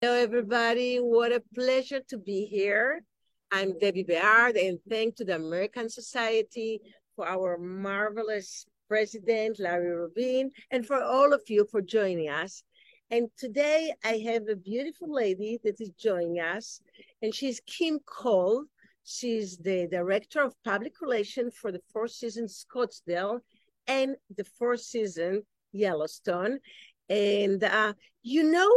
Hello, everybody. What a pleasure to be here. I'm Deby Beard, and thank to the American Society for our marvelous president, Larry Rubin, and for all of you for joining us. And today I have a beautiful lady that is joining us, and she's Kim Cole. She's the Director of Public Relations for the Four Seasons Scottsdale and the Four Seasons Yellowstone. And uh, you know,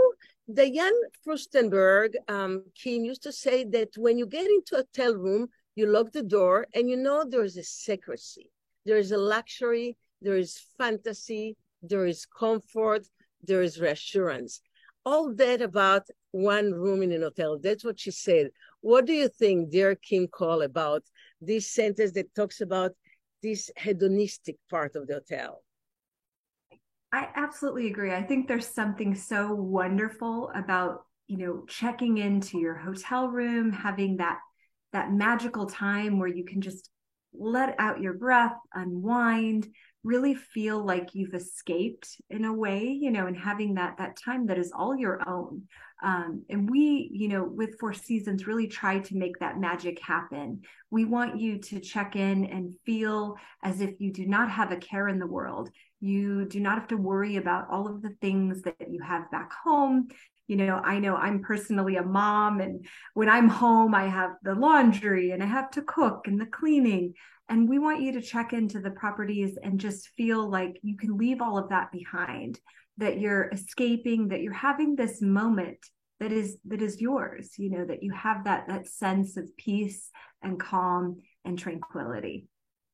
Diane Furstenberg, um, Kim used to say that when you get into a hotel room, you lock the door and you know there's a secrecy, there is a luxury, there is fantasy, there is comfort, there is reassurance. All that about one room in an hotel. That's what she said. What do you think, dear Kim Cole, about this sentence that talks about this hedonistic part of the hotel? I absolutely agree. I think there's something so wonderful about, you know, checking into your hotel room, having that that magical time where you can just let out your breath, unwind, really feel like you've escaped in a way, you know, and having that that time that is all your own. Um, and we, you know, with Four Seasons, really try to make that magic happen. We want you to check in and feel as if you do not have a care in the world. You do not have to worry about all of the things that you have back home. You know, I know I'm personally a mom, and when I'm home, I have the laundry and I have to cook and the cleaning. And we want you to check into the properties and just feel like you can leave all of that behind, that you're escaping, that you're having this moment that is that is yours, you know, that you have that that sense of peace and calm and tranquility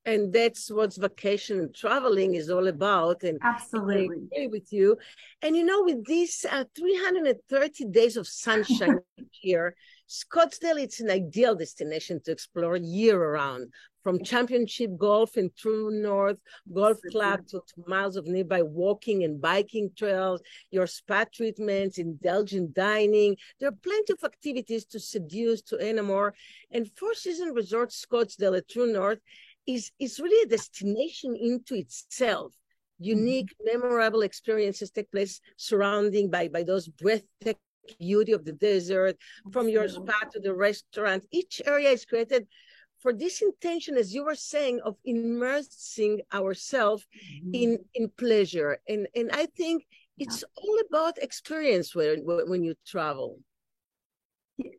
and that's what vacation and traveling is all about and absolutely. I agree with you. And you know with these uh, 330 days of sunshine here scottsdale it's an ideal destination to explore year round from championship golf in Troon North golf club to, to miles of nearby walking and biking trails your spa treatments indulgent dining. There are plenty of activities to seduce to enamor and four season resort scottsdale at Troon North is is really a destination into itself unique mm-hmm. memorable experiences take place surrounding by by those breathtaking beauty of the desert from your spa to the restaurant each area is created for this intention as you were saying of immersing ourselves mm-hmm. in in pleasure and and i think it's yeah. all about experience when when you travel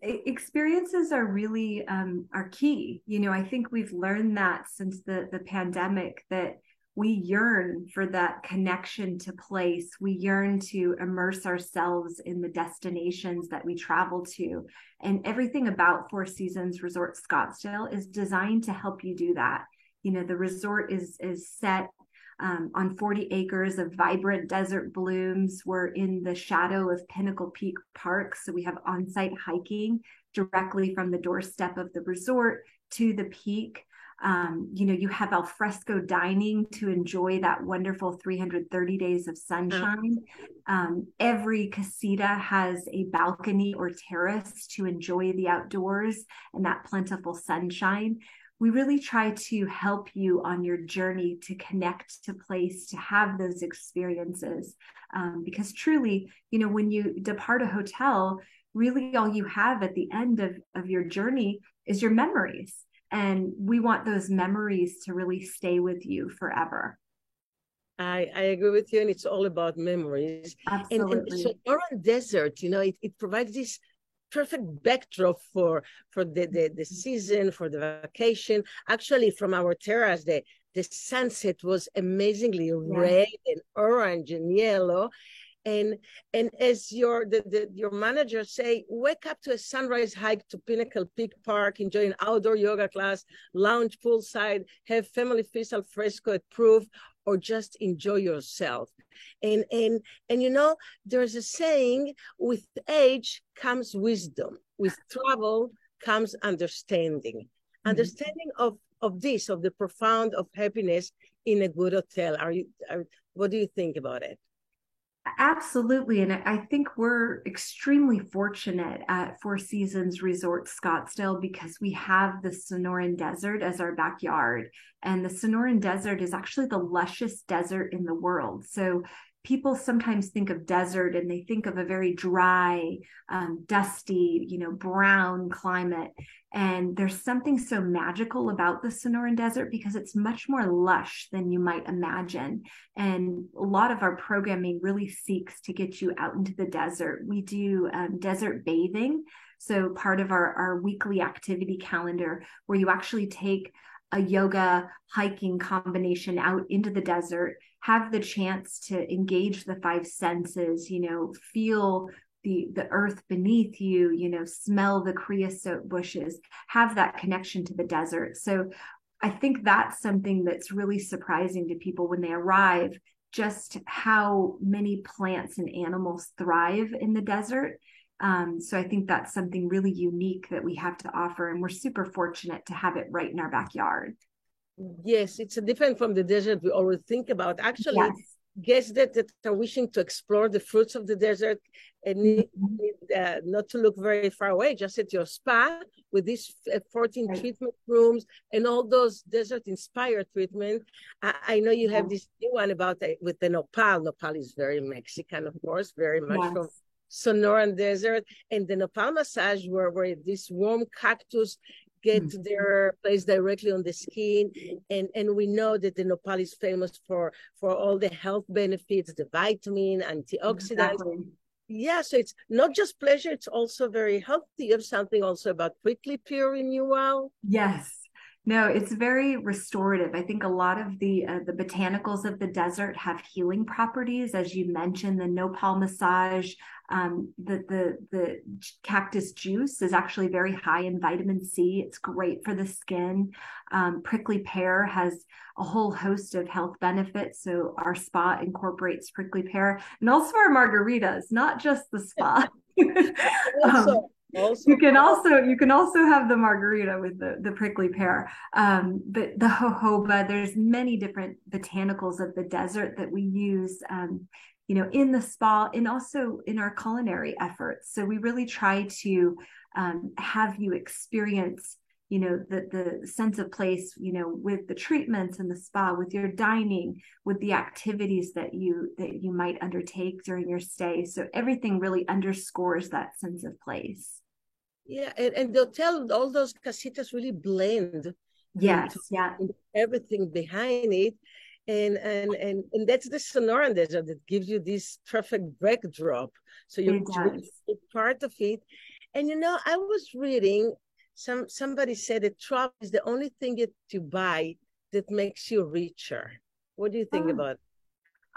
experiences are really um, are key. You know i think we've learned that since the the pandemic that we yearn for that connection to place. We yearn to immerse ourselves in the destinations that we travel to. And everything about four seasons resort scottsdale is designed to help you do that. You know the resort is is set um, on 40 acres of vibrant desert blooms. We're in the shadow of Pinnacle Peak Park. So we have on site hiking directly from the doorstep of the resort to the peak. Um, you know, you have alfresco dining to enjoy that wonderful 330 days of sunshine. Um, every casita has a balcony or terrace to enjoy the outdoors and that plentiful sunshine we really try to help you on your journey to connect to place to have those experiences um, because truly you know when you depart a hotel really all you have at the end of, of your journey is your memories and we want those memories to really stay with you forever I, I agree with you, and it's all about memories. Absolutely. And, and so Oran Desert, you know, it, it provides this perfect backdrop for for the, the, the mm-hmm. season for the vacation. Actually from our terrace the the sunset was amazingly yeah. red and orange and yellow. And and as your the, the, your manager say wake up to a sunrise hike to pinnacle peak park enjoy an outdoor yoga class lounge poolside have family feast al fresco at proof or just enjoy yourself. And and and you know there's a saying with age comes wisdom with travel comes understanding. Mm-hmm. understanding of of this of the profound of happiness in a good hotel. Are you are, what do you think about it Absolutely. And I think we're extremely fortunate at Four Seasons Resort Scottsdale because we have the Sonoran Desert as our backyard. And the Sonoran Desert is actually the lushest desert in the world. So people sometimes think of desert and they think of a very dry, um, dusty, you know, brown climate. And there's something so magical about the Sonoran Desert because it's much more lush than you might imagine. And a lot of our programming really seeks to get you out into the desert. We do um, desert bathing. So, part of our, our weekly activity calendar, where you actually take a yoga hiking combination out into the desert have the chance to engage the five senses you know feel the the earth beneath you you know smell the creosote bushes have that connection to the desert. So i think that's something that's really surprising to people when they arrive just how many plants and animals thrive in the desert um, so I think that's something really unique that we have to offer, and we're super fortunate to have it right in our backyard. Yes, it's different from the desert we always think about. Actually, yes. guests that, that are wishing to explore the fruits of the desert and need, mm-hmm. need uh, not to look very far away, just at your spa with these uh, 14 right. treatment rooms and all those desert inspired treatment. I, I know you have yeah. this new one about uh, with the nopal. Nopal is very Mexican, of course, very much yes. from Sonoran Desert, and the nopal massage, where, where this warm cactus get mm. their place directly on the skin, and and we know that the nopal is famous for for all the health benefits, the vitamin, antioxidants. Exactly. Yeah, so it's not just pleasure; it's also very healthy. You have something also about quickly prickly pear renewal. Yes, no, it's very restorative. I think a lot of the uh, the botanicals of the desert have healing properties, as you mentioned. The nopal massage, um, the the the cactus juice is actually very high in vitamin C. It's great for the skin. Um, prickly pear has a whole host of health benefits. So our spa incorporates prickly pear, and also our margaritas, not just the spa. um, also, you can also you can also have the margarita with the the prickly pear. Um, but the jojoba there's many different botanicals of the desert that we use um, you know in the spa and also in our culinary efforts. So we really try to um, have you experience you know the the sense of place you know with the treatments and the spa with your dining with the activities that you that you might undertake during your stay. So everything really underscores that sense of place yeah and, and the hotel all those casitas really blend yes yeah. everything behind it. And and and, and that's the Sonoran desert that gives you this perfect backdrop. So you're part of it. And you know i was reading some somebody said that travel is the only thing that you buy that makes you richer. What do you think oh, about?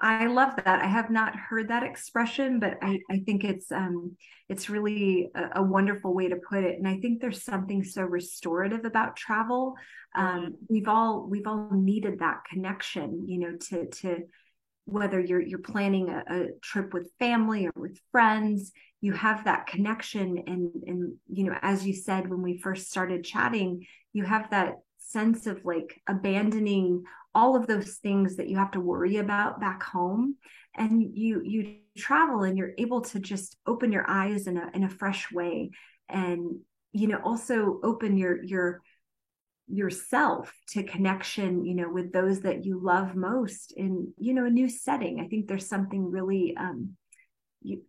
I love that. I have not heard that expression, but I, I think it's um it's really a, a, wonderful way to put it. And I think there's something so restorative about travel. Um, we've all we've all needed that connection, you know, to to whether you're you're planning a, a trip with family or with friends you have that connection and and you know as you said when we first started chatting you have that sense of like abandoning all of those things that you have to worry about back home. And you you travel and you're able to just open your eyes in a in a fresh way and you know also open your your yourself to connection you know with those that you love most in you know a new setting. I think there's something really um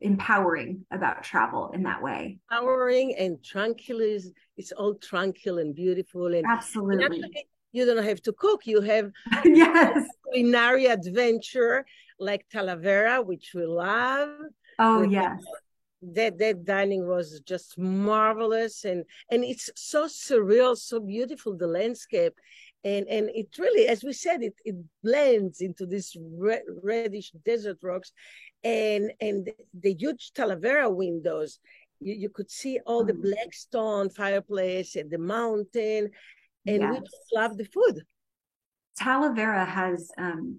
empowering about travel in that way. Empowering and tranquil is it's all tranquil and beautiful and absolutely. And you don't have to cook. You have yes culinary adventure like Talavera, which we love. Oh yes. That that dining was just marvelous and and it's so surreal, so beautiful the landscape and and it really as we said it it blends into these red, reddish desert rocks and and the huge talavera windows you, you could see all the mm. black stone fireplace and the mountain and yes. we just love the food talavera has um,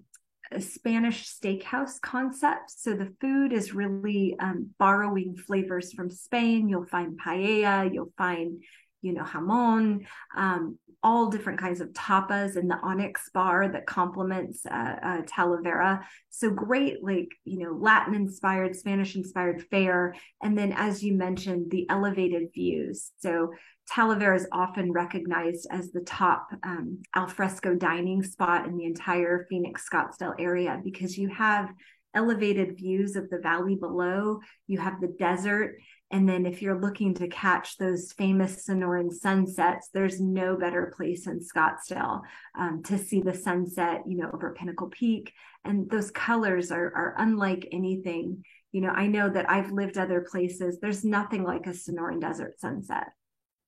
a spanish steakhouse concept so the food is really um, borrowing flavors from spain you'll find paella you'll find you know, jamon, um, all different kinds of tapas in the Onyx bar that complements uh, uh, Talavera. So great, like, you know, Latin inspired, Spanish inspired fare. And then, as you mentioned, the elevated views. So Talavera is often recognized as the top um, alfresco dining spot in the entire Phoenix Scottsdale area because you have elevated views of the valley below. You have the desert. And then if you're looking to catch those famous Sonoran sunsets, there's no better place in Scottsdale um, to see the sunset, you know, over Pinnacle Peak. And those colors are, are unlike anything. You know, I know that I've lived other places. There's nothing like a Sonoran Desert sunset.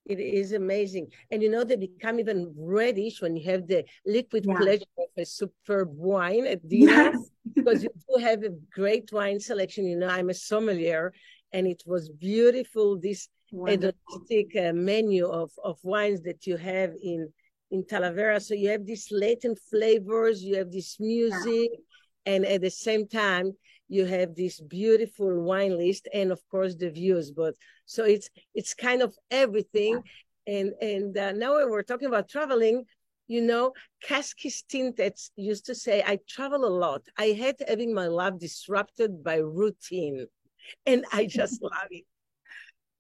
It is amazing. And you know, they become even reddish when you have the liquid yeah. pleasure of a superb wine at dinner. Yes. because you do have a great wine selection. You know, I'm a sommelier, and it was beautiful, this exotic uh, menu of, of wines that you have in, in Talavera. So you have these latent flavors, you have this music, yeah. and at the same time, you have this beautiful wine list and of course the views. But so it's it's kind of everything. And and uh, now when we're talking about traveling you know Caskie Stinnett used to say i travel a lot. I hate having my life disrupted by routine and i just love it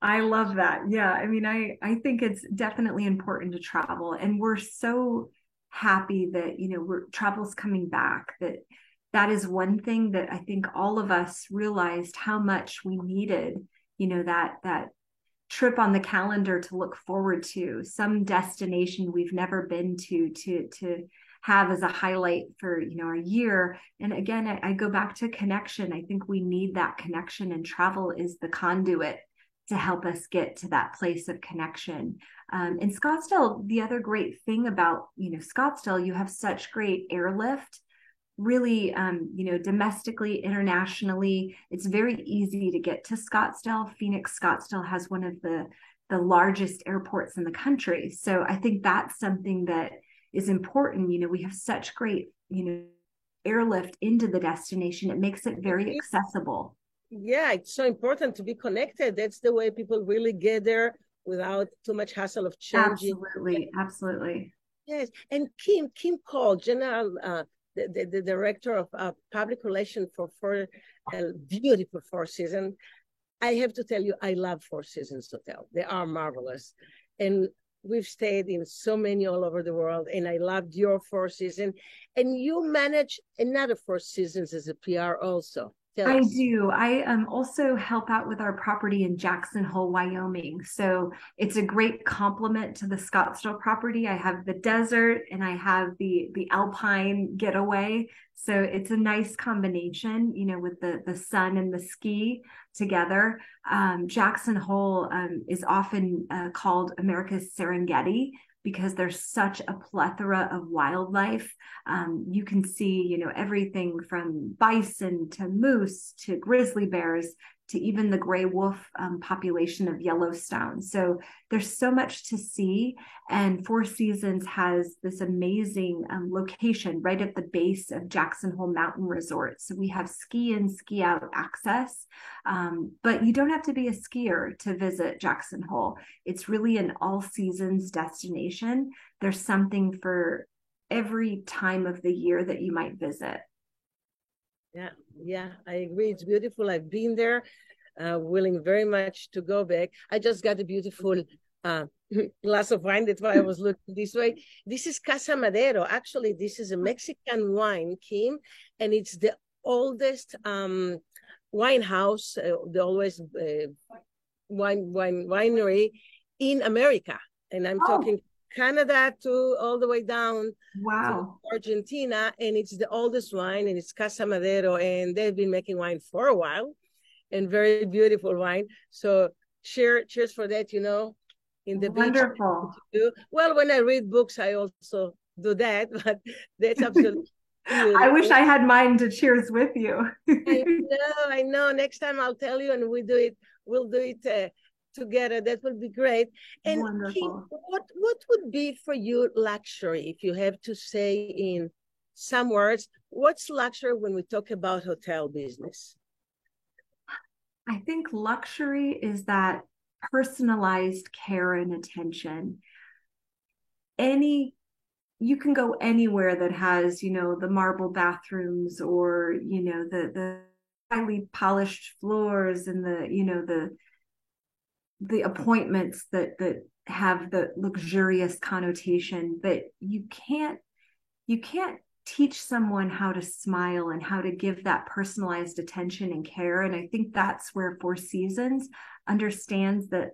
I love that. Yeah. I mean, I I think it's definitely important to travel and we're so happy that, you know, we're travel's coming back that that is one thing that I think all of us realized how much we needed, you know, that that trip on the calendar to look forward to, some destination we've never been to to to have as a highlight for you know our year. And again I, I, go back to connection. I think we need that connection and travel is the conduit to help us get to that place of connection. Um, in scottsdale the other great thing about you know scottsdale you have such great airlift. Really um, you know domestically internationally it's very easy to get to scottsdale. Phoenix scottsdale has one of the the largest airports in the country. So i think that's something that is important you know we have such great you know airlift into the destination it makes it very accessible yeah it's so important to be connected that's the way people really get there without too much hassle of changing absolutely absolutely yes and kim kim cole general uh, the, the, the director of uh, public relations for Four uh, beautiful Four Seasons. I have to tell you, I love Four Seasons Hotel. They are marvelous. And we've stayed in so many all over the world, and I loved your Four Seasons. And you manage another Four Seasons as a PR also. I do. I um, also help out with our property in Jackson Hole, Wyoming. So it's a great complement to the Scottsdale property. I have the desert and I have the the alpine getaway. So it's a nice combination, you know, with the the sun and the ski together. Um, Jackson Hole um, is often uh, called America's Serengeti because there's such a plethora of wildlife. Um, you can see, you know, everything from bison to moose to grizzly bears to even the gray wolf um, population of Yellowstone. So there's so much to see. And Four Seasons has this amazing um, location right at the base of Jackson Hole Mountain Resort. So we have ski in, ski out access, um, but you don't have to be a skier to visit Jackson Hole. It's really an all seasons destination. There's something for every time of the year that you might visit. Yeah, yeah, I agree. It's beautiful. I've been there, uh, willing very much to go back. I just got a beautiful uh, glass of wine. That's why I was looking this way. This is Casa Madero. Actually, this is a Mexican wine, Kim, and it's the oldest um, wine house, uh, the oldest uh, wine wine winery in America. And I'm oh. talking Canada to all the way down wow. to Argentina, and it's the oldest wine, and it's Casa Madero, and they've been making wine for a while, and very beautiful wine. So cheer, cheers for that, you know, in the wonderful. Beach. Well, when I read books, I also do that, but that's absolutely. I wish I had mine to cheers with you. I know, I know. Next time I'll tell you, and we do it. We'll do it. Uh, together. That would be great. And Wonderful. what what would be for you luxury if you have to say in some words? What's luxury when we talk about hotel business? I think luxury is that personalized care and attention. Any you can go anywhere that has, you know, the marble bathrooms or, you know, the the highly polished floors and the, you know, the the appointments that that have the luxurious connotation but you can't you can't teach someone how to smile and how to give that personalized attention and care. And I think that's where Four Seasons understands that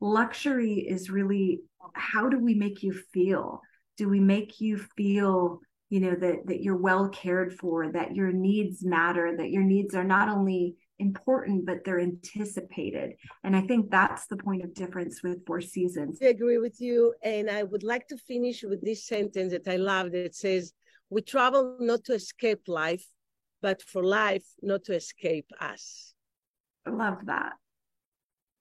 luxury is really how do we make you feel? Do we make you feel, you know, that that you're well cared for, that your needs matter, that your needs are not only important, but they're anticipated. And I think that's the point of difference with Four Seasons. I agree with you. And I would like to finish with this sentence that I love that says, We travel not to escape life, but for life not to escape us. I love that.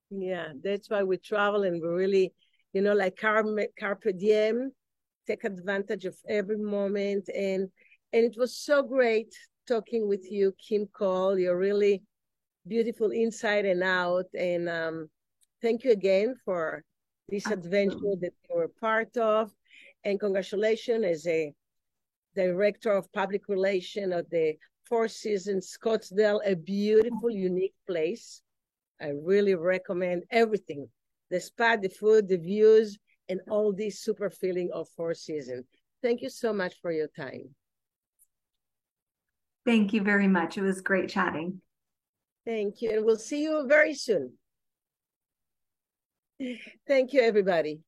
Yeah, that's why we travel and we really, you know, like carpe, carpe diem, take advantage of every moment. And and it was so great talking with you, Kim Cole. You're really beautiful inside and out. And um, thank you again for this adventure that you were part of. And congratulations as a director of public relations of the Four Seasons Scottsdale, a beautiful, unique place. I really recommend everything the spa, the food, the views, and all this super feeling of Four Seasons. Thank you so much for your time. Thank you very much. It was great chatting. Thank you. And we'll see you very soon. Thank you, everybody.